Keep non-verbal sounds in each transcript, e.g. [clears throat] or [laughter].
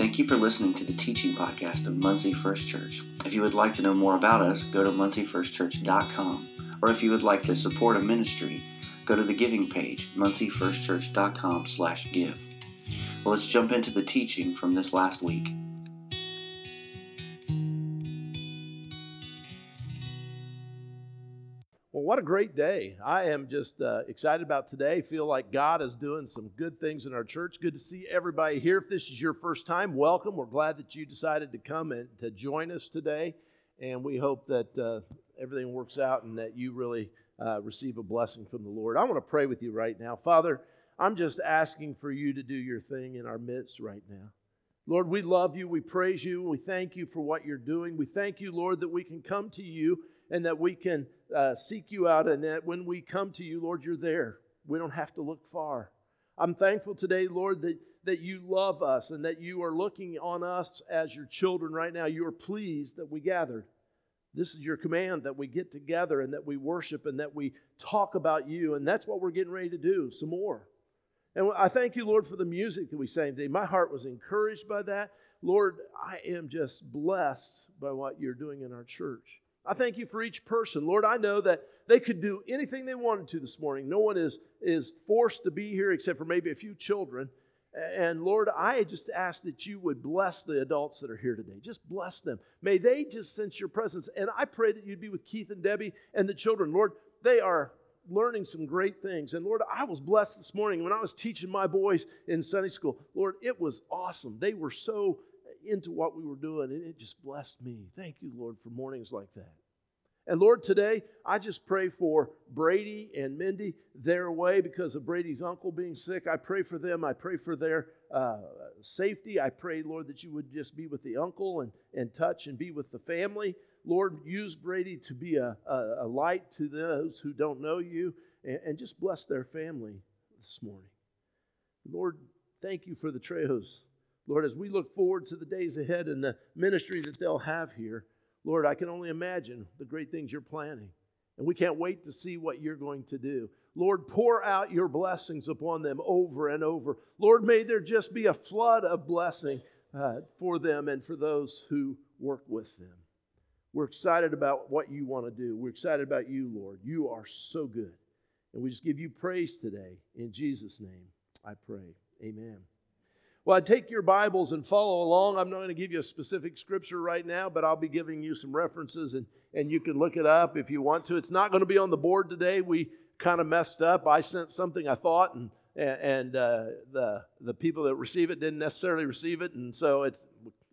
Thank you for listening to the teaching podcast of Muncie First Church. If you would like to know more about us, go to munciefirstchurch.com. Or if you would like to support a ministry, go to the giving page, munciefirstchurch.com slash give. Well, let's jump into the teaching from this last week. What a great day. I am just uh, excited about today. Feel like God is doing some good things in our church. Good to see everybody here. If this is your first time, welcome. We're glad that you decided to come and to join us today. And we hope that uh, everything works out and that you really uh, receive a blessing from the Lord. I want to pray with you right now. Father, I'm just asking for you to do your thing in our midst right now. Lord, we love you. We praise you. We thank you for what you're doing. We thank you, Lord, that we can come to you and that we can uh, seek you out, and that when we come to you, Lord, you're there. We don't have to look far. I'm thankful today, Lord, that, that you love us and that you are looking on us as your children right now. You are pleased that we gathered. This is your command that we get together and that we worship and that we talk about you. And that's what we're getting ready to do some more. And I thank you, Lord, for the music that we sang today. My heart was encouraged by that. Lord, I am just blessed by what you're doing in our church. I thank you for each person. Lord, I know that they could do anything they wanted to this morning. No one is, is forced to be here except for maybe a few children. And Lord, I just ask that you would bless the adults that are here today. Just bless them. May they just sense your presence. And I pray that you'd be with Keith and Debbie and the children. Lord, they are learning some great things. And Lord, I was blessed this morning when I was teaching my boys in Sunday school. Lord, it was awesome. They were so into what we were doing, and it just blessed me. Thank you, Lord, for mornings like that. And Lord, today I just pray for Brady and Mindy. their way because of Brady's uncle being sick. I pray for them. I pray for their uh, safety. I pray, Lord, that you would just be with the uncle and, and touch and be with the family. Lord, use Brady to be a, a, a light to those who don't know you and, and just bless their family this morning. Lord, thank you for the Trejos. Lord, as we look forward to the days ahead and the ministry that they'll have here, Lord, I can only imagine the great things you're planning. And we can't wait to see what you're going to do. Lord, pour out your blessings upon them over and over. Lord, may there just be a flood of blessing uh, for them and for those who work with them. We're excited about what you want to do. We're excited about you, Lord. You are so good. And we just give you praise today. In Jesus' name, I pray. Amen. Well, I take your Bibles and follow along. I'm not going to give you a specific scripture right now, but I'll be giving you some references and, and you can look it up if you want to. It's not going to be on the board today. We kind of messed up. I sent something I thought, and, and uh, the, the people that receive it didn't necessarily receive it. And so it's,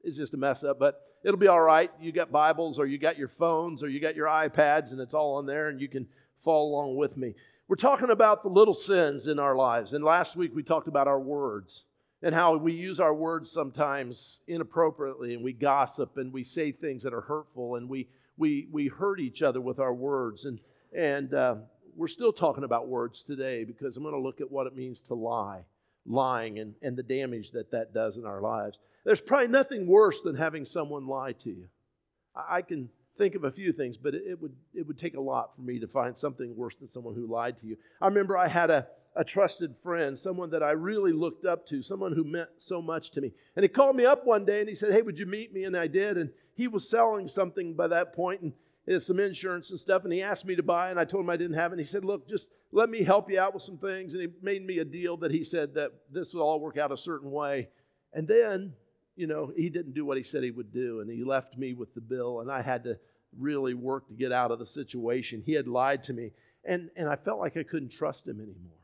it's just a mess up, but it'll be all right. You got Bibles or you got your phones or you got your iPads, and it's all on there, and you can follow along with me. We're talking about the little sins in our lives. And last week we talked about our words and how we use our words sometimes inappropriately and we gossip and we say things that are hurtful and we, we, we hurt each other with our words. And, and uh, we're still talking about words today because I'm going to look at what it means to lie, lying, and, and the damage that that does in our lives. There's probably nothing worse than having someone lie to you. I, I can think of a few things, but it, it, would, it would take a lot for me to find something worse than someone who lied to you. I remember I had a a trusted friend, someone that I really looked up to, someone who meant so much to me. And he called me up one day and he said, Hey, would you meet me? And I did. And he was selling something by that point and had some insurance and stuff. And he asked me to buy, and I told him I didn't have it. And he said, Look, just let me help you out with some things. And he made me a deal that he said that this would all work out a certain way. And then, you know, he didn't do what he said he would do. And he left me with the bill, and I had to really work to get out of the situation. He had lied to me. And, and I felt like I couldn't trust him anymore.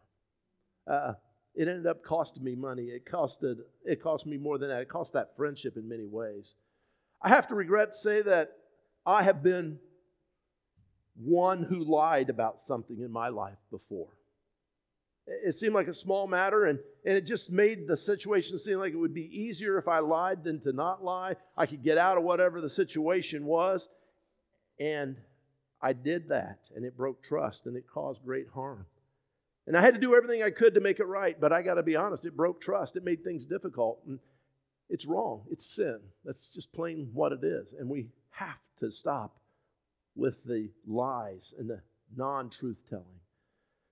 Uh, it ended up costing me money. It costed it cost me more than that. It cost that friendship in many ways. I have to regret to say that I have been one who lied about something in my life before. It seemed like a small matter, and, and it just made the situation seem like it would be easier if I lied than to not lie. I could get out of whatever the situation was. And I did that, and it broke trust, and it caused great harm. And I had to do everything I could to make it right, but I got to be honest, it broke trust. It made things difficult. And it's wrong. It's sin. That's just plain what it is. And we have to stop with the lies and the non truth telling.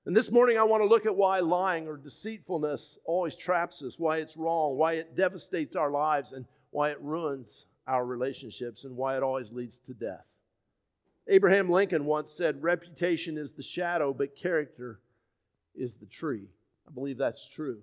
And this morning, I want to look at why lying or deceitfulness always traps us, why it's wrong, why it devastates our lives, and why it ruins our relationships, and why it always leads to death. Abraham Lincoln once said, Reputation is the shadow, but character is the tree. I believe that's true.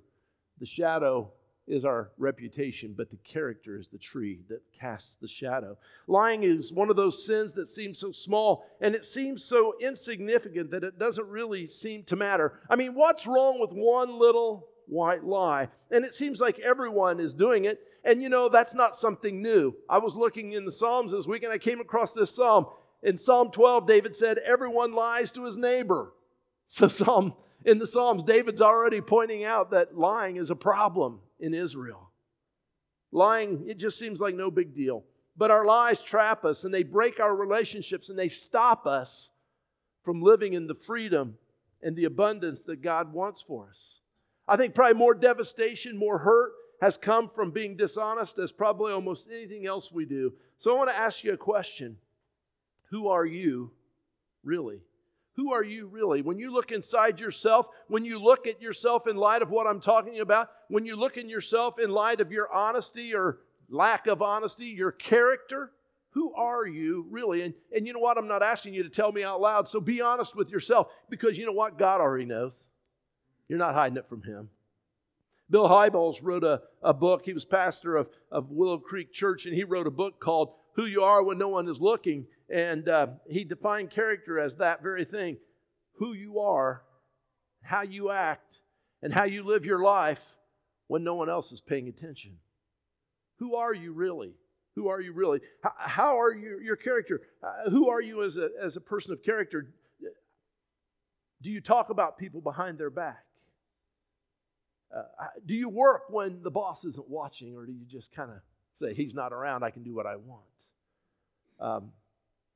The shadow is our reputation, but the character is the tree that casts the shadow. Lying is one of those sins that seems so small and it seems so insignificant that it doesn't really seem to matter. I mean, what's wrong with one little white lie? And it seems like everyone is doing it. And you know, that's not something new. I was looking in the Psalms this week and I came across this psalm. In Psalm 12, David said, Everyone lies to his neighbor. [laughs] So, Psalm in the Psalms, David's already pointing out that lying is a problem in Israel. Lying, it just seems like no big deal. But our lies trap us and they break our relationships and they stop us from living in the freedom and the abundance that God wants for us. I think probably more devastation, more hurt has come from being dishonest as probably almost anything else we do. So I want to ask you a question Who are you really? Who are you really? When you look inside yourself, when you look at yourself in light of what I'm talking about, when you look in yourself in light of your honesty or lack of honesty, your character, who are you really? And, and you know what? I'm not asking you to tell me out loud, so be honest with yourself because you know what? God already knows. You're not hiding it from Him. Bill Hybels wrote a, a book. He was pastor of, of Willow Creek Church, and he wrote a book called Who You Are When No One Is Looking. And uh, he defined character as that very thing who you are, how you act, and how you live your life when no one else is paying attention. Who are you really? Who are you really? How, how are you, your character? Uh, who are you as a, as a person of character? Do you talk about people behind their back? Uh, do you work when the boss isn't watching, or do you just kind of say, He's not around, I can do what I want? Um,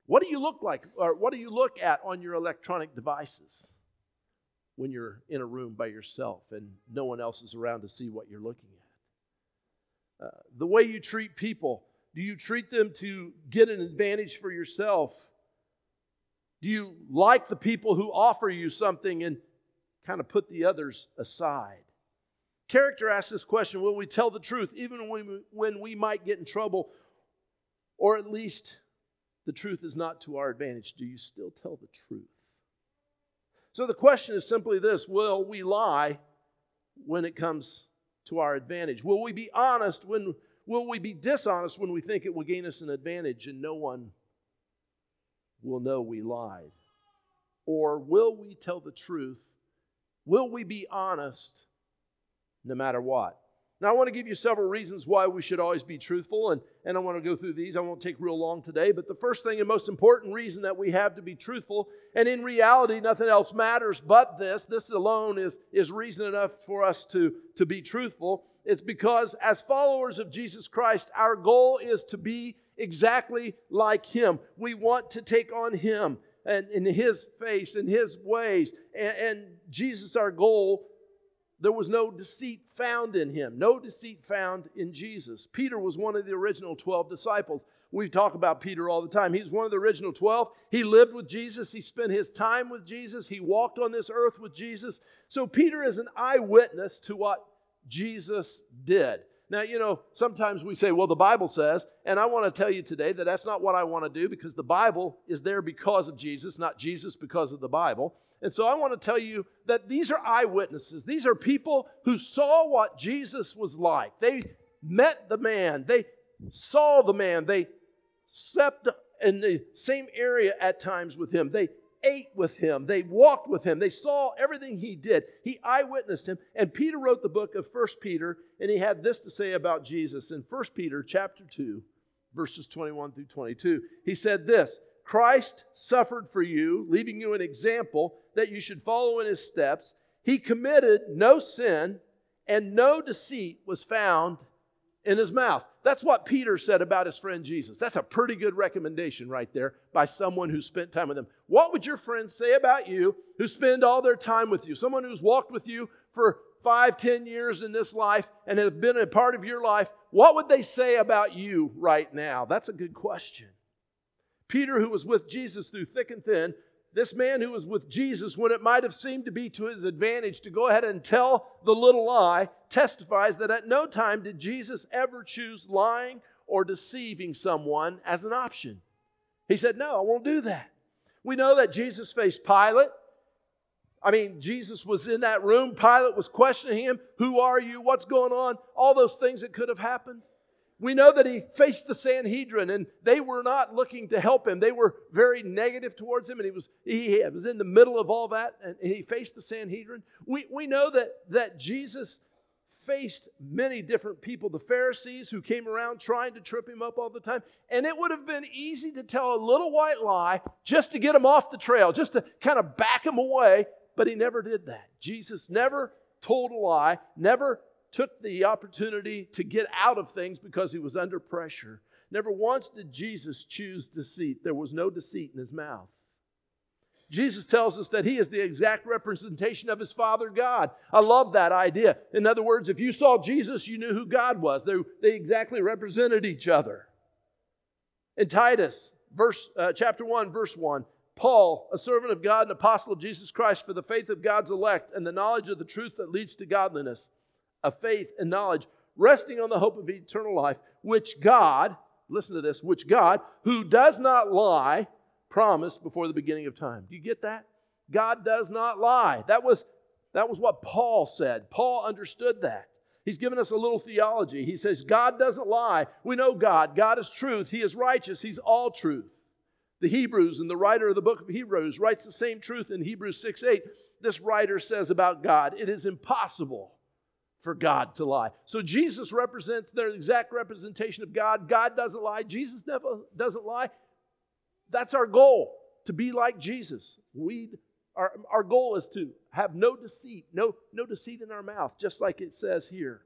what do you look like, or what do you look at on your electronic devices when you're in a room by yourself and no one else is around to see what you're looking at? Uh, the way you treat people, do you treat them to get an advantage for yourself? Do you like the people who offer you something and kind of put the others aside? Character asks this question Will we tell the truth even when we, when we might get in trouble, or at least the truth is not to our advantage, do you still tell the truth? So the question is simply this Will we lie when it comes to our advantage? Will we be honest when will we be dishonest when we think it will gain us an advantage and no one will know we lied? Or will we tell the truth? Will we be honest no matter what? Now, I want to give you several reasons why we should always be truthful, and, and I want to go through these. I won't take real long today, but the first thing and most important reason that we have to be truthful, and in reality, nothing else matters but this, this alone is, is reason enough for us to, to be truthful. It's because as followers of Jesus Christ, our goal is to be exactly like Him. We want to take on Him and in His face and His ways. And, and Jesus, our goal, there was no deceit found in him, no deceit found in Jesus. Peter was one of the original 12 disciples. We talk about Peter all the time. He's one of the original 12. He lived with Jesus, he spent his time with Jesus, he walked on this earth with Jesus. So Peter is an eyewitness to what Jesus did. Now, you know, sometimes we say, well, the Bible says, and I want to tell you today that that's not what I want to do because the Bible is there because of Jesus, not Jesus because of the Bible. And so I want to tell you that these are eyewitnesses. These are people who saw what Jesus was like. They met the man, they saw the man, they slept in the same area at times with him. They ate with him, they walked with him, they saw everything he did. He eyewitnessed him. And Peter wrote the book of First Peter, and he had this to say about Jesus in First Peter chapter 2, verses 21 through 22. He said this Christ suffered for you, leaving you an example that you should follow in his steps. He committed no sin, and no deceit was found in his mouth. That's what Peter said about his friend Jesus. That's a pretty good recommendation right there by someone who spent time with him. What would your friends say about you who spend all their time with you? Someone who's walked with you for five, ten years in this life and has been a part of your life. What would they say about you right now? That's a good question. Peter, who was with Jesus through thick and thin, this man who was with Jesus, when it might have seemed to be to his advantage to go ahead and tell the little lie, testifies that at no time did Jesus ever choose lying or deceiving someone as an option. He said, No, I won't do that. We know that Jesus faced Pilate. I mean, Jesus was in that room. Pilate was questioning him Who are you? What's going on? All those things that could have happened. We know that he faced the Sanhedrin and they were not looking to help him. They were very negative towards him and he was, he was in the middle of all that and he faced the Sanhedrin. We, we know that, that Jesus faced many different people, the Pharisees who came around trying to trip him up all the time. And it would have been easy to tell a little white lie just to get him off the trail, just to kind of back him away, but he never did that. Jesus never told a lie, never took the opportunity to get out of things because he was under pressure. Never once did Jesus choose deceit. There was no deceit in his mouth. Jesus tells us that he is the exact representation of his Father God. I love that idea. In other words, if you saw Jesus, you knew who God was. They, they exactly represented each other. In Titus, verse, uh, chapter 1, verse 1, Paul, a servant of God and apostle of Jesus Christ, for the faith of God's elect and the knowledge of the truth that leads to godliness of faith and knowledge, resting on the hope of eternal life, which God, listen to this, which God, who does not lie, promised before the beginning of time. Do you get that? God does not lie. That was, that was what Paul said. Paul understood that. He's given us a little theology. He says, God doesn't lie. We know God. God is truth. He is righteous. He's all truth. The Hebrews and the writer of the book of Hebrews writes the same truth in Hebrews 6 8. This writer says about God, it is impossible for God to lie. So Jesus represents their exact representation of God. God doesn't lie. Jesus never doesn't lie. That's our goal to be like Jesus. We our, our goal is to have no deceit, no, no deceit in our mouth, just like it says here.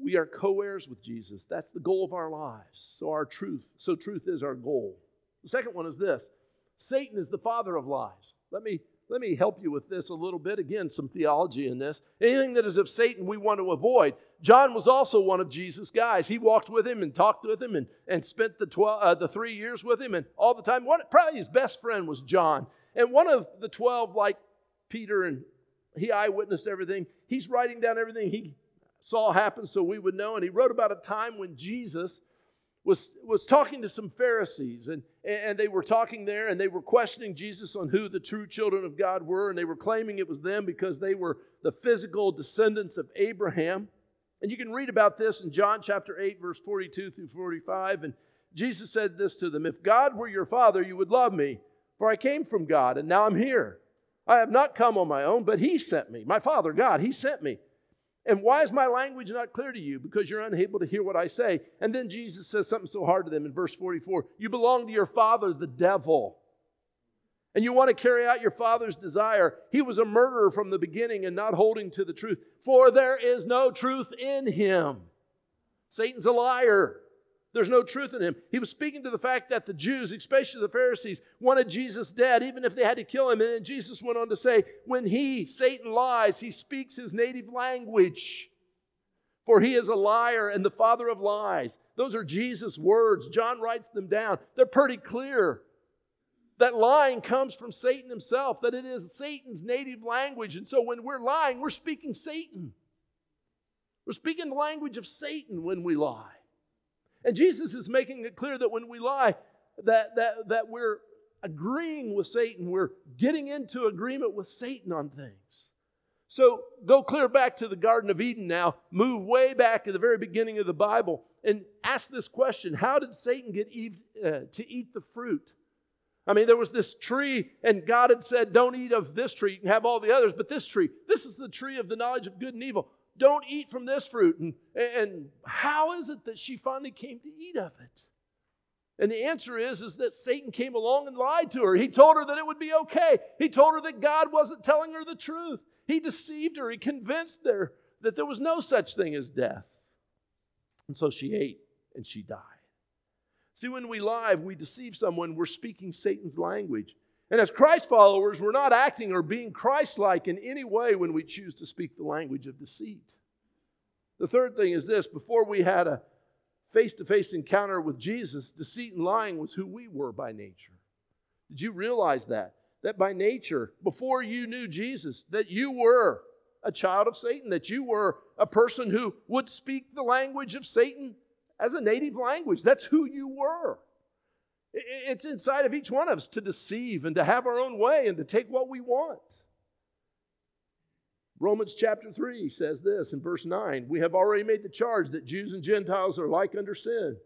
We are co-heirs with Jesus. That's the goal of our lives. So our truth, so truth is our goal. The second one is this. Satan is the father of lies. Let me let me help you with this a little bit. Again, some theology in this. Anything that is of Satan, we want to avoid. John was also one of Jesus' guys. He walked with him and talked with him and, and spent the, 12, uh, the three years with him and all the time. One, probably his best friend was John. And one of the 12, like Peter, and he eyewitnessed everything. He's writing down everything he saw happen so we would know. And he wrote about a time when Jesus was, was talking to some Pharisees, and, and they were talking there, and they were questioning Jesus on who the true children of God were, and they were claiming it was them because they were the physical descendants of Abraham. And you can read about this in John chapter 8, verse 42 through 45. And Jesus said this to them If God were your father, you would love me, for I came from God, and now I'm here. I have not come on my own, but He sent me. My Father, God, He sent me. And why is my language not clear to you? Because you're unable to hear what I say. And then Jesus says something so hard to them in verse 44 You belong to your father, the devil. And you want to carry out your father's desire. He was a murderer from the beginning and not holding to the truth, for there is no truth in him. Satan's a liar. There's no truth in him. He was speaking to the fact that the Jews, especially the Pharisees, wanted Jesus dead, even if they had to kill him. And then Jesus went on to say, when he, Satan, lies, he speaks his native language. For he is a liar and the father of lies. Those are Jesus' words. John writes them down. They're pretty clear. That lying comes from Satan himself, that it is Satan's native language. And so when we're lying, we're speaking Satan. We're speaking the language of Satan when we lie. And Jesus is making it clear that when we lie, that, that, that we're agreeing with Satan, we're getting into agreement with Satan on things. So go clear back to the Garden of Eden now, move way back to the very beginning of the Bible, and ask this question How did Satan get Eve uh, to eat the fruit? I mean, there was this tree, and God had said, Don't eat of this tree. You can have all the others, but this tree, this is the tree of the knowledge of good and evil don't eat from this fruit. And, and how is it that she finally came to eat of it? And the answer is, is that Satan came along and lied to her. He told her that it would be okay. He told her that God wasn't telling her the truth. He deceived her. He convinced her that there was no such thing as death. And so she ate and she died. See, when we lie, we deceive someone, we're speaking Satan's language. And as Christ followers, we're not acting or being Christ like in any way when we choose to speak the language of deceit. The third thing is this before we had a face to face encounter with Jesus, deceit and lying was who we were by nature. Did you realize that? That by nature, before you knew Jesus, that you were a child of Satan, that you were a person who would speak the language of Satan as a native language. That's who you were. It's inside of each one of us to deceive and to have our own way and to take what we want. Romans chapter 3 says this in verse 9 We have already made the charge that Jews and Gentiles are like under sin.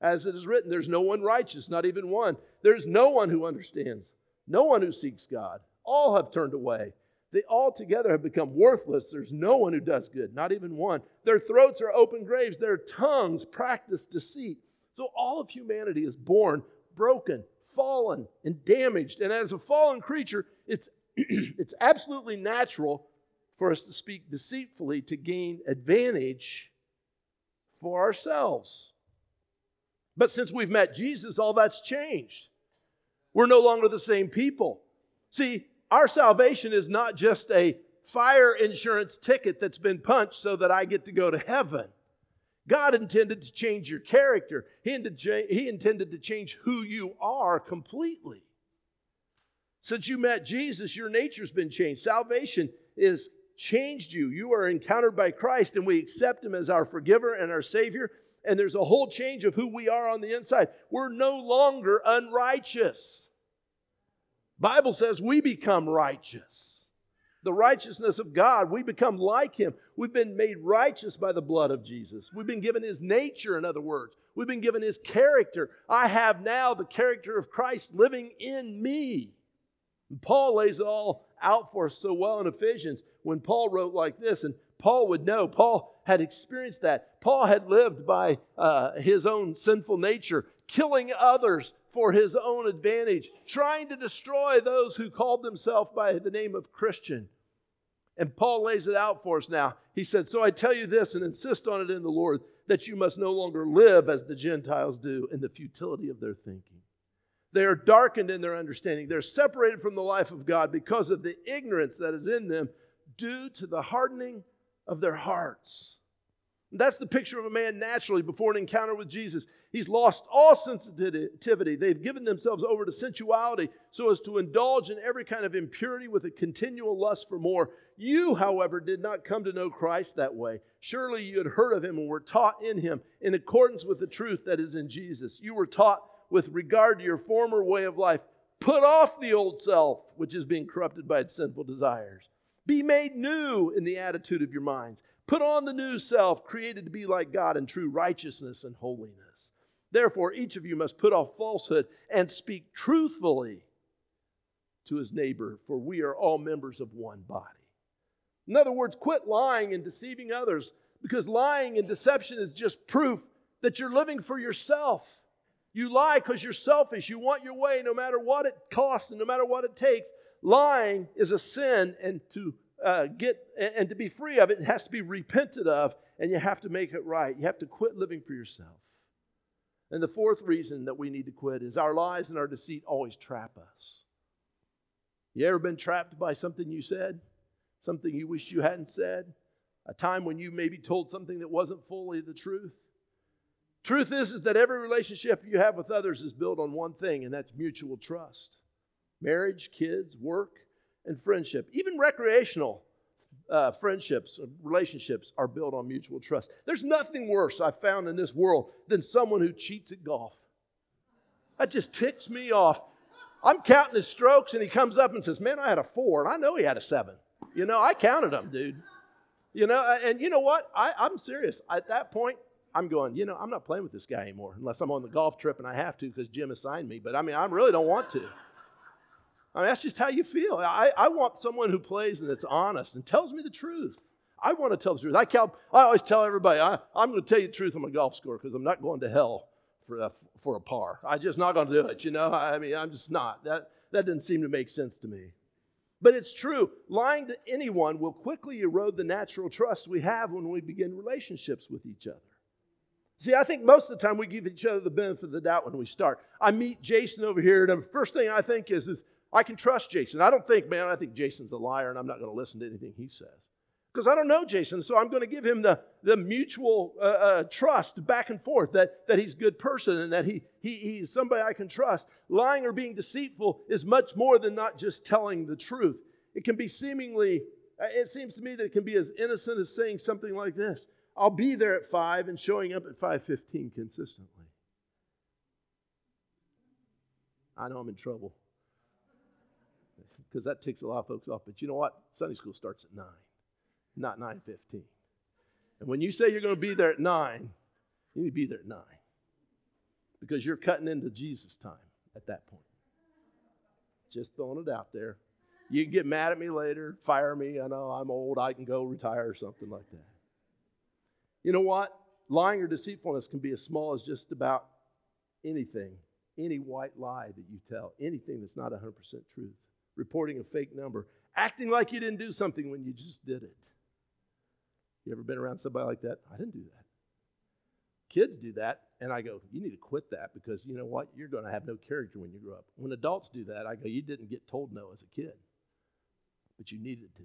As it is written, there's no one righteous, not even one. There's no one who understands, no one who seeks God. All have turned away. They all together have become worthless. There's no one who does good, not even one. Their throats are open graves, their tongues practice deceit. So all of humanity is born broken, fallen, and damaged. And as a fallen creature, it's, [clears throat] it's absolutely natural for us to speak deceitfully to gain advantage for ourselves. But since we've met Jesus, all that's changed. We're no longer the same people. See, our salvation is not just a fire insurance ticket that's been punched so that I get to go to heaven. God intended to change your character, He intended to change who you are completely. Since you met Jesus, your nature's been changed. Salvation is changed you. You are encountered by Christ, and we accept Him as our forgiver and our Savior. And there's a whole change of who we are on the inside. We're no longer unrighteous. Bible says we become righteous. The righteousness of God, we become like Him. We've been made righteous by the blood of Jesus. We've been given His nature, in other words. We've been given His character. I have now the character of Christ living in me. And Paul lays it all out for us so well in Ephesians when Paul wrote like this, and Paul would know. Paul had experienced that. Paul had lived by uh, his own sinful nature, killing others for his own advantage, trying to destroy those who called themselves by the name of Christian. And Paul lays it out for us now. He said, So I tell you this and insist on it in the Lord that you must no longer live as the Gentiles do in the futility of their thinking. They are darkened in their understanding. They're separated from the life of God because of the ignorance that is in them due to the hardening of their hearts. That's the picture of a man naturally before an encounter with Jesus. He's lost all sensitivity. They've given themselves over to sensuality so as to indulge in every kind of impurity with a continual lust for more. You, however, did not come to know Christ that way. Surely you had heard of him and were taught in him in accordance with the truth that is in Jesus. You were taught with regard to your former way of life. Put off the old self, which is being corrupted by its sinful desires be made new in the attitude of your minds. Put on the new self, created to be like God in true righteousness and holiness. Therefore, each of you must put off falsehood and speak truthfully to his neighbor, for we are all members of one body. In other words, quit lying and deceiving others because lying and deception is just proof that you're living for yourself. You lie because you're selfish. You want your way no matter what it costs and no matter what it takes lying is a sin, and to uh, get and to be free of it, it has to be repented of, and you have to make it right. You have to quit living for yourself. And the fourth reason that we need to quit is our lies and our deceit always trap us. You ever been trapped by something you said? Something you wish you hadn't said? A time when you maybe told something that wasn't fully the truth? Truth is, is that every relationship you have with others is built on one thing, and that's mutual trust marriage, kids, work, and friendship. Even recreational uh, friendships, and relationships are built on mutual trust. There's nothing worse I've found in this world than someone who cheats at golf. That just ticks me off. I'm counting his strokes, and he comes up and says, Man, I had a four, and I know he had a seven. You know, I counted them, dude. You know, and you know what? I, I'm serious. At that point, I'm going, you know, I'm not playing with this guy anymore unless I'm on the golf trip and I have to because Jim assigned me. But I mean, I really don't want to. I mean, that's just how you feel. I, I want someone who plays and that's honest and tells me the truth. I want to tell the truth. I, I always tell everybody, I, am going to tell you the truth on my golf score because I'm not going to hell for uh, a, for a par. I'm just not going to do it, you know? I mean, I'm just not. That, that didn't seem to make sense to me. But it's true. Lying to anyone will quickly erode the natural trust we have when we begin relationships with each other. See, I think most of the time we give each other the benefit of the doubt when we start. I meet Jason over here, and the first thing I think is, is I can trust Jason. I don't think, man, I think Jason's a liar and I'm not going to listen to anything he says. because I don't know Jason. So I'm going to give him the, the mutual uh, uh, trust back and forth that, that he's a good person and that he, he, he's somebody I can trust. Lying or being deceitful is much more than not just telling the truth. It can be seemingly, uh, it seems to me that it can be as innocent as saying something like this I'll be there at 5 and showing up at 5.15 consistently. I know I'm in trouble because that takes a lot of folks off. But you know what? Sunday school starts at 9 not 9:15. And when you say you're going to be there at 9, you need to be there at 9. Because you're cutting into Jesus time at that point. Just throwing it out there. You can get mad at me later, fire me. I know I'm old, I can go retire or something like that. You know what? Lying or deceitfulness can be as small as just about anything, any white lie that you tell, anything that's not 100% truth, reporting a fake number, acting like you didn't do something when you just did it. You ever been around somebody like that? I didn't do that. Kids do that, and I go, you need to quit that because you know what? You're going to have no character when you grow up. When adults do that, I go, you didn't get told no as a kid, but you needed to.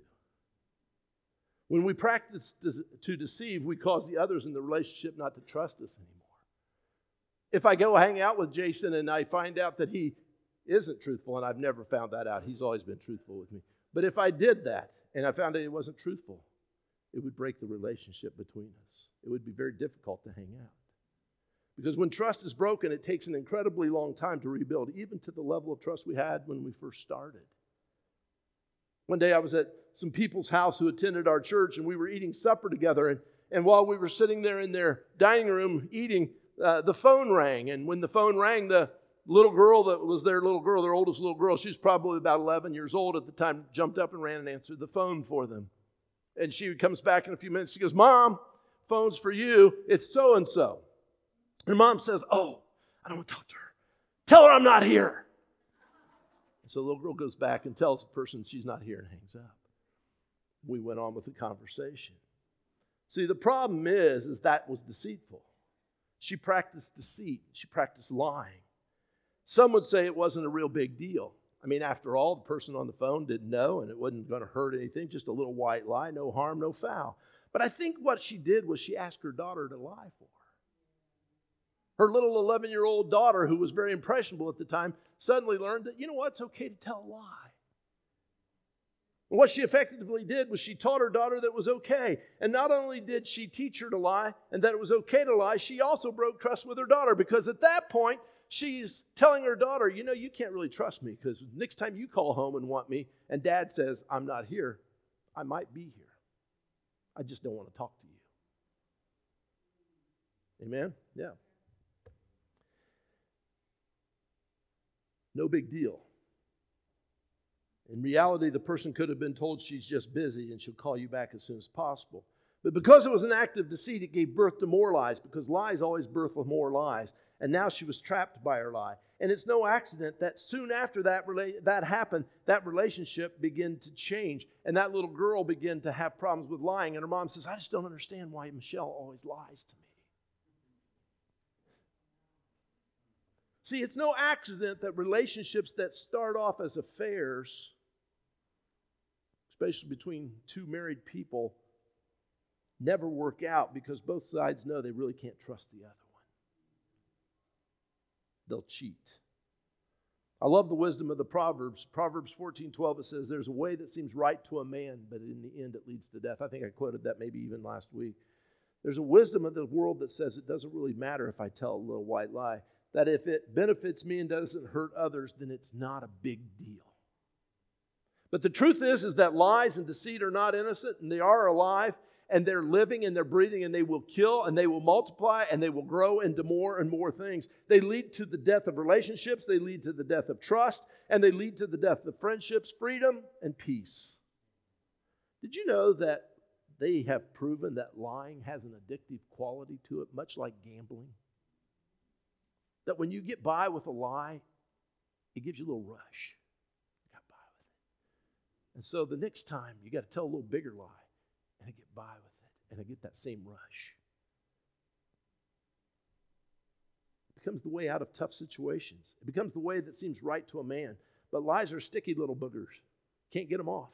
When we practice to deceive, we cause the others in the relationship not to trust us anymore. If I go hang out with Jason and I find out that he isn't truthful, and I've never found that out, he's always been truthful with me. But if I did that and I found out he wasn't truthful, it would break the relationship between us. It would be very difficult to hang out. Because when trust is broken, it takes an incredibly long time to rebuild, even to the level of trust we had when we first started. One day I was at some people's house who attended our church, and we were eating supper together. And, and while we were sitting there in their dining room eating, uh, the phone rang. And when the phone rang, the little girl that was their little girl, their oldest little girl, she was probably about 11 years old at the time, jumped up and ran and answered the phone for them. And she comes back in a few minutes. She goes, Mom, phone's for you. It's so and so. And mom says, Oh, I don't want to talk to her. Tell her I'm not here. So the little girl goes back and tells the person she's not here and hangs up. We went on with the conversation. See, the problem is, is that was deceitful. She practiced deceit. She practiced lying. Some would say it wasn't a real big deal. I mean, after all, the person on the phone didn't know and it wasn't going to hurt anything, just a little white lie, no harm, no foul. But I think what she did was she asked her daughter to lie for her. Her little 11 year old daughter, who was very impressionable at the time, suddenly learned that, you know what, it's okay to tell a lie. And what she effectively did was she taught her daughter that it was okay. And not only did she teach her to lie and that it was okay to lie, she also broke trust with her daughter because at that point, she's telling her daughter, You know, you can't really trust me because next time you call home and want me, and dad says, I'm not here, I might be here. I just don't want to talk to you. Amen? Yeah. No big deal. In reality, the person could have been told she's just busy and she'll call you back as soon as possible. But because it was an act of deceit, it gave birth to more lies, because lies always birth with more lies and now she was trapped by her lie. And it's no accident that soon after that, rela- that happened, that relationship began to change. And that little girl began to have problems with lying. And her mom says, I just don't understand why Michelle always lies to me. See, it's no accident that relationships that start off as affairs, especially between two married people, never work out because both sides know they really can't trust the other they'll cheat. I love the wisdom of the Proverbs. Proverbs 14 12, it says, There's a way that seems right to a man, but in the end it leads to death. I think I quoted that maybe even last week. There's a wisdom of the world that says it doesn't really matter if I tell a little white lie, that if it benefits me and doesn't hurt others, then it's not a big deal. But the truth is, is that lies and deceit are not innocent and they are alive and they're living and they're breathing and they will kill and they will multiply and they will grow into more and more things. They lead to the death of relationships, they lead to the death of trust, and they lead to the death of friendships, freedom, and peace. Did you know that they have proven that lying has an addictive quality to it, much like gambling? That when you get by with a lie, it gives you a little rush. You got by with it. And so the next time, you got to tell a little bigger lie and I get by with it and I get that same rush. It becomes the way out of tough situations. It becomes the way that seems right to a man. But lies are sticky little boogers. Can't get them off.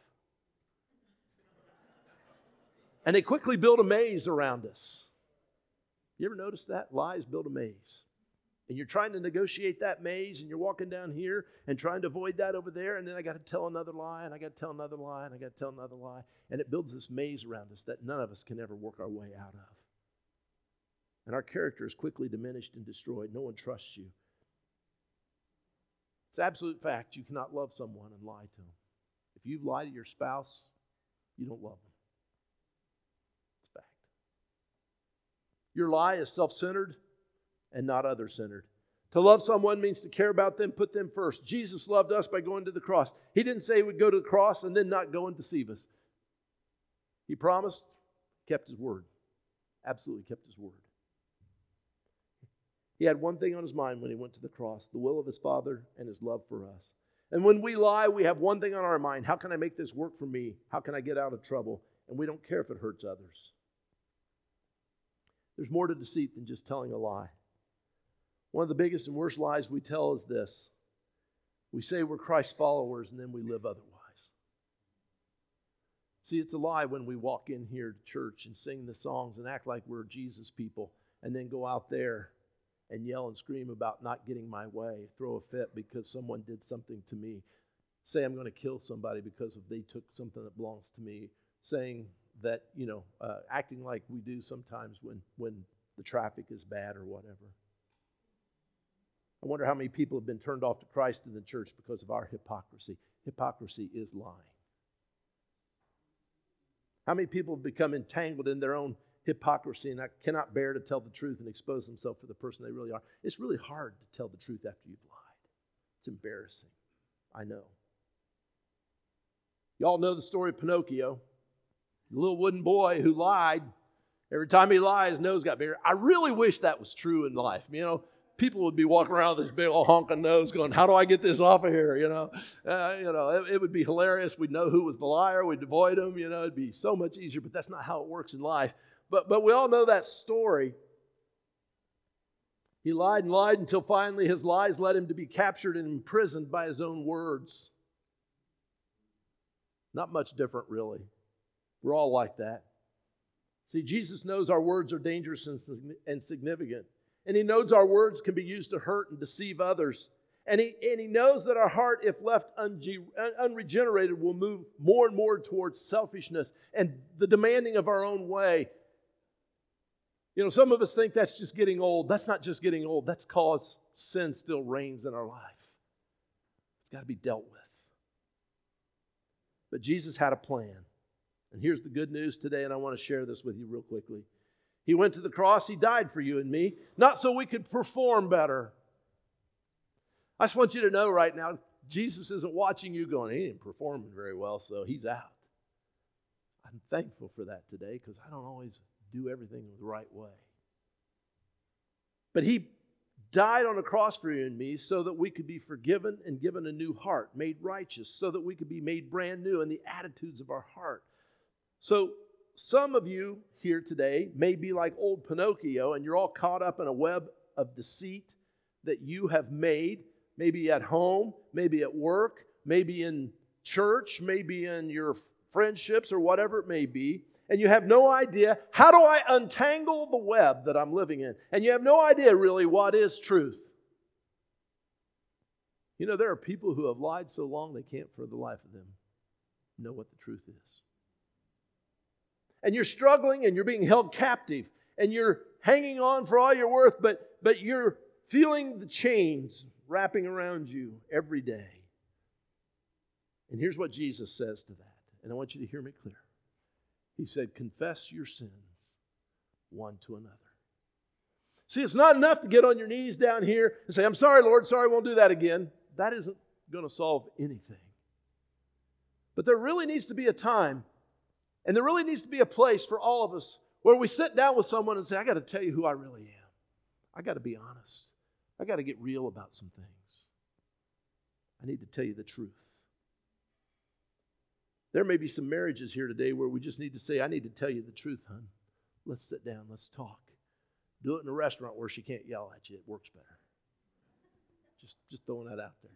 And they quickly build a maze around us. You ever notice that? Lies build a maze. And you're trying to negotiate that maze, and you're walking down here and trying to avoid that over there, and then I got to tell another lie, and I got to tell another lie, and I got to tell another lie. And it builds this maze around us that none of us can ever work our way out of. And our character is quickly diminished and destroyed. No one trusts you. It's absolute fact you cannot love someone and lie to them. If you lie to your spouse, you don't love them. It's fact. Your lie is self centered and not other centered. To love someone means to care about them, put them first. Jesus loved us by going to the cross. He didn't say he would go to the cross and then not go and deceive us. He promised, kept his word. Absolutely kept his word. He had one thing on his mind when he went to the cross the will of his Father and his love for us. And when we lie, we have one thing on our mind how can I make this work for me? How can I get out of trouble? And we don't care if it hurts others. There's more to deceit than just telling a lie. One of the biggest and worst lies we tell is this we say we're Christ followers and then we live otherwise. See, it's a lie when we walk in here to church and sing the songs and act like we're Jesus people and then go out there and yell and scream about not getting my way, throw a fit because someone did something to me, say I'm going to kill somebody because if they took something that belongs to me, saying that, you know, uh, acting like we do sometimes when, when the traffic is bad or whatever. I wonder how many people have been turned off to Christ in the church because of our hypocrisy. Hypocrisy is lying. How many people have become entangled in their own hypocrisy and I cannot bear to tell the truth and expose themselves for the person they really are? It's really hard to tell the truth after you've lied. It's embarrassing. I know. Y'all know the story of Pinocchio, the little wooden boy who lied. Every time he lied, his nose got bigger. I really wish that was true in life. You know, people would be walking around with this big old honking nose going, How do I get this off of here? You know, uh, you know it, it, would be hilarious. We'd know who was the liar, we'd avoid him. You know, it'd be so much easier, but that's not how it works in life. But, but we all know that story. He lied and lied until finally his lies led him to be captured and imprisoned by his own words. Not much different, really. We're all like that. See, Jesus knows our words are dangerous and significant. And he knows our words can be used to hurt and deceive others. And he, and he knows that our heart, if left unregenerated, will move more and more towards selfishness and the demanding of our own way. You know, some of us think that's just getting old. That's not just getting old, that's cause sin still reigns in our life. It's got to be dealt with. But Jesus had a plan. And here's the good news today, and I want to share this with you real quickly. He went to the cross, He died for you and me, not so we could perform better. I just want you to know right now, Jesus isn't watching you going, He ain't performing very well, so He's out. I'm thankful for that today because I don't always do everything the right way. But He died on a cross for you and me so that we could be forgiven and given a new heart, made righteous, so that we could be made brand new in the attitudes of our heart. So some of you here today may be like old Pinocchio and you're all caught up in a web of deceit that you have made, maybe at home, maybe at work, maybe in church, maybe in your friendships or whatever it may be. And you have no idea how do I untangle the web that I'm living in? And you have no idea really what is truth. You know, there are people who have lied so long they can't for the life of them know what the truth is and you're struggling and you're being held captive and you're hanging on for all you're worth, but, but you're feeling the chains wrapping around you every day. And here's what Jesus says to that, and I want you to hear me clear. He said, Confess your sins one to another. See, it's not enough to get on your knees down here and say, I'm sorry, Lord, sorry, I won't do that again. That isn't going to solve anything. But there really needs to be a time and there really needs to be a place for all of us where we sit down with someone and say, I got to tell you who I really am. I got to be honest. I got to get real about some things. I need to tell you the truth. There may be some marriages here today where we just need to say, I need to tell you the truth, hon. Let's sit down, let's talk. Do it in a restaurant where she can't yell at you, it works better. Just, just throwing that out there.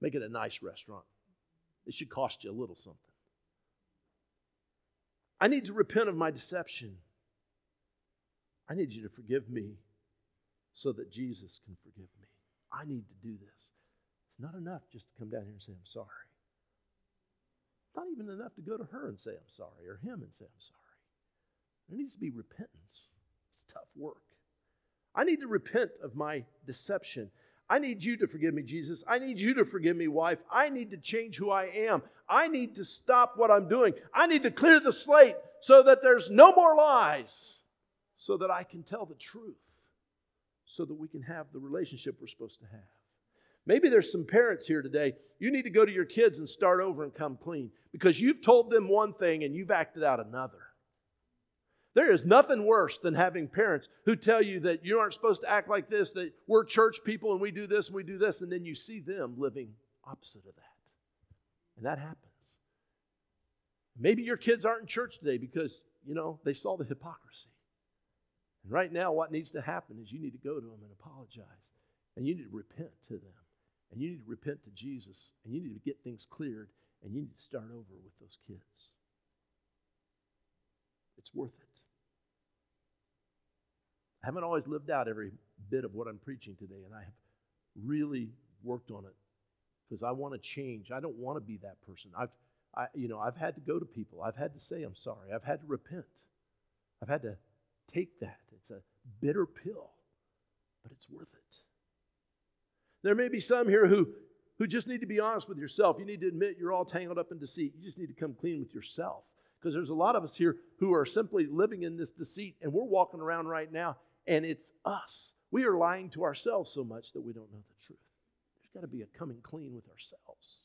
Make it a nice restaurant. It should cost you a little something. I need to repent of my deception. I need you to forgive me so that Jesus can forgive me. I need to do this. It's not enough just to come down here and say, I'm sorry. Not even enough to go to her and say, I'm sorry, or him and say, I'm sorry. There needs to be repentance. It's tough work. I need to repent of my deception. I need you to forgive me, Jesus. I need you to forgive me, wife. I need to change who I am. I need to stop what I'm doing. I need to clear the slate so that there's no more lies, so that I can tell the truth, so that we can have the relationship we're supposed to have. Maybe there's some parents here today. You need to go to your kids and start over and come clean because you've told them one thing and you've acted out another. There is nothing worse than having parents who tell you that you aren't supposed to act like this, that we're church people and we do this and we do this, and then you see them living opposite of that. And that happens. Maybe your kids aren't in church today because, you know, they saw the hypocrisy. And right now, what needs to happen is you need to go to them and apologize. And you need to repent to them. And you need to repent to Jesus. And you need to get things cleared. And you need to start over with those kids. It's worth it. I haven't always lived out every bit of what I'm preaching today, and I have really worked on it because I want to change. I don't want to be that person. I've, I, you know, I've had to go to people. I've had to say I'm sorry. I've had to repent. I've had to take that. It's a bitter pill, but it's worth it. There may be some here who, who just need to be honest with yourself. You need to admit you're all tangled up in deceit. You just need to come clean with yourself. Because there's a lot of us here who are simply living in this deceit, and we're walking around right now and it's us. We are lying to ourselves so much that we don't know the truth. There's got to be a coming clean with ourselves.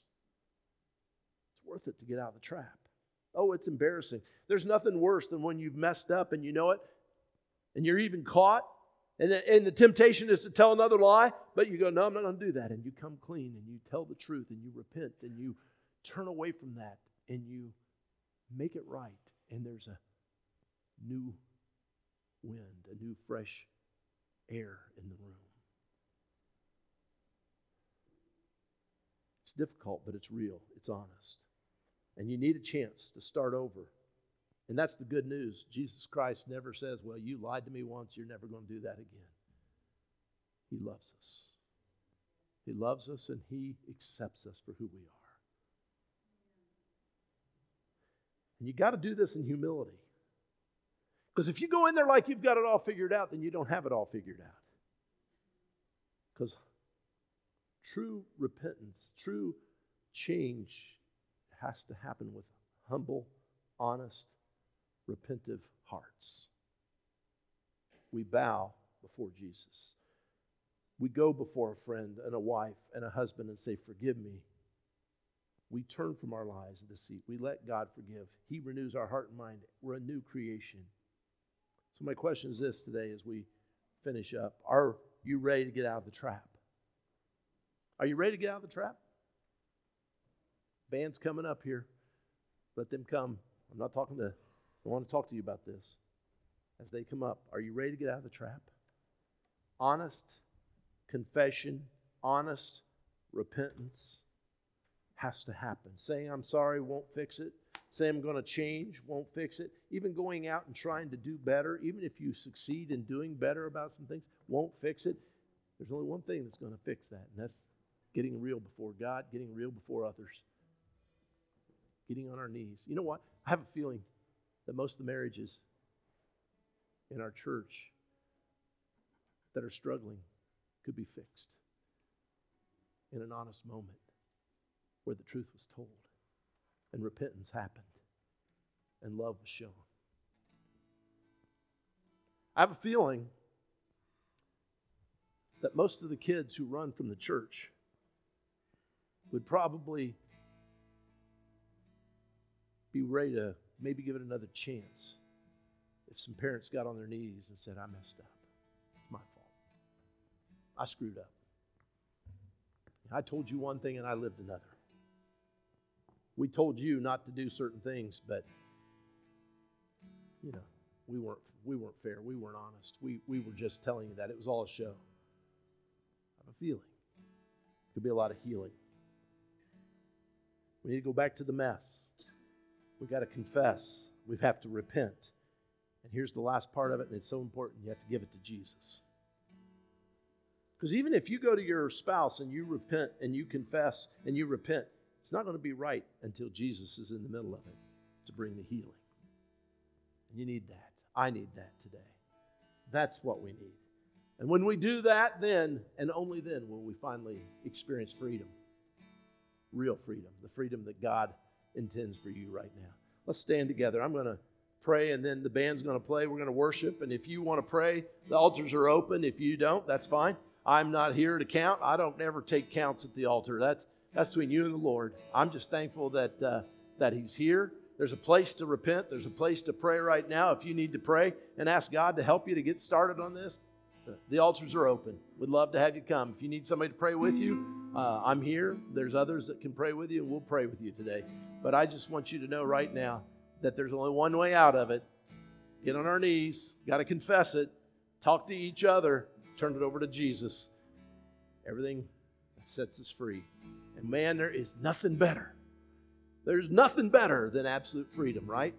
It's worth it to get out of the trap. Oh, it's embarrassing. There's nothing worse than when you've messed up and you know it, and you're even caught, and the, and the temptation is to tell another lie, but you go, No, I'm not going to do that. And you come clean and you tell the truth and you repent and you turn away from that and you make it right. And there's a new wind, a new fresh air in the room. It's difficult, but it's real, it's honest. And you need a chance to start over. And that's the good news. Jesus Christ never says, Well, you lied to me once, you're never going to do that again. He loves us. He loves us and He accepts us for who we are. And you got to do this in humility. Because if you go in there like you've got it all figured out, then you don't have it all figured out. Because true repentance, true change has to happen with humble, honest, repentive hearts. We bow before Jesus. We go before a friend and a wife and a husband and say, Forgive me. We turn from our lies of deceit. We let God forgive. He renews our heart and mind. We're a new creation. So, my question is this today as we finish up Are you ready to get out of the trap? Are you ready to get out of the trap? Band's coming up here. Let them come. I'm not talking to, I want to talk to you about this. As they come up, are you ready to get out of the trap? Honest confession, honest repentance has to happen. Saying I'm sorry won't fix it. Say I'm going to change won't fix it. Even going out and trying to do better, even if you succeed in doing better about some things, won't fix it. There's only one thing that's going to fix that, and that's getting real before God, getting real before others, getting on our knees. You know what? I have a feeling that most of the marriages in our church that are struggling could be fixed in an honest moment where the truth was told and repentance happened and love was shown. I have a feeling that most of the kids who run from the church would probably be ready to maybe give it another chance if some parents got on their knees and said, I messed up. It's my fault. I screwed up. I told you one thing and I lived another. We told you not to do certain things, but you know, we weren't we weren't fair. We weren't honest. We we were just telling you that. It was all a show. I have a feeling. It could be a lot of healing. We need to go back to the mess. We've got to confess. we have to repent. And here's the last part of it, and it's so important you have to give it to Jesus. Because even if you go to your spouse and you repent and you confess and you repent, it's not going to be right until Jesus is in the middle of it to bring the healing. And you need that. I need that today. That's what we need. And when we do that, then and only then will we finally experience freedom. Real freedom, the freedom that God intends for you right now. Let's stand together. I'm going to pray, and then the band's going to play. We're going to worship. And if you want to pray, the altars are open. If you don't, that's fine. I'm not here to count. I don't ever take counts at the altar. That's that's between you and the Lord. I'm just thankful that uh, that He's here. There's a place to repent. There's a place to pray right now. If you need to pray and ask God to help you to get started on this, the altars are open. We'd love to have you come. If you need somebody to pray with you, uh, I'm here. There's others that can pray with you, and we'll pray with you today. But I just want you to know right now that there's only one way out of it. Get on our knees, got to confess it, talk to each other, turn it over to Jesus. Everything sets us free. And man, there is nothing better. There's nothing better than absolute freedom, right?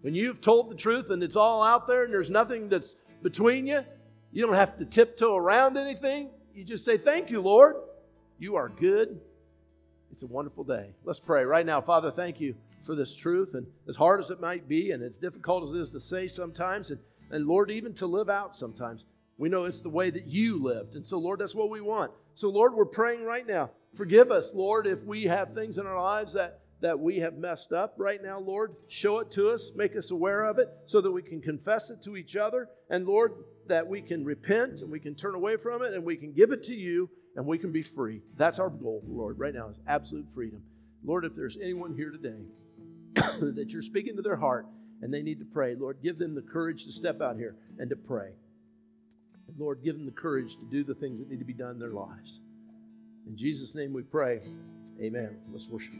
When you've told the truth and it's all out there and there's nothing that's between you, you don't have to tiptoe around anything. You just say, Thank you, Lord. You are good. It's a wonderful day. Let's pray right now. Father, thank you for this truth. And as hard as it might be, and as difficult as it is to say sometimes, and, and Lord, even to live out sometimes, we know it's the way that you lived. And so, Lord, that's what we want. So, Lord, we're praying right now. Forgive us, Lord, if we have things in our lives that, that we have messed up right now, Lord. Show it to us, make us aware of it so that we can confess it to each other. And, Lord, that we can repent and we can turn away from it and we can give it to you and we can be free. That's our goal, Lord, right now is absolute freedom. Lord, if there's anyone here today [coughs] that you're speaking to their heart and they need to pray, Lord, give them the courage to step out here and to pray. And Lord, give them the courage to do the things that need to be done in their lives. In Jesus' name we pray. Amen. Let's worship.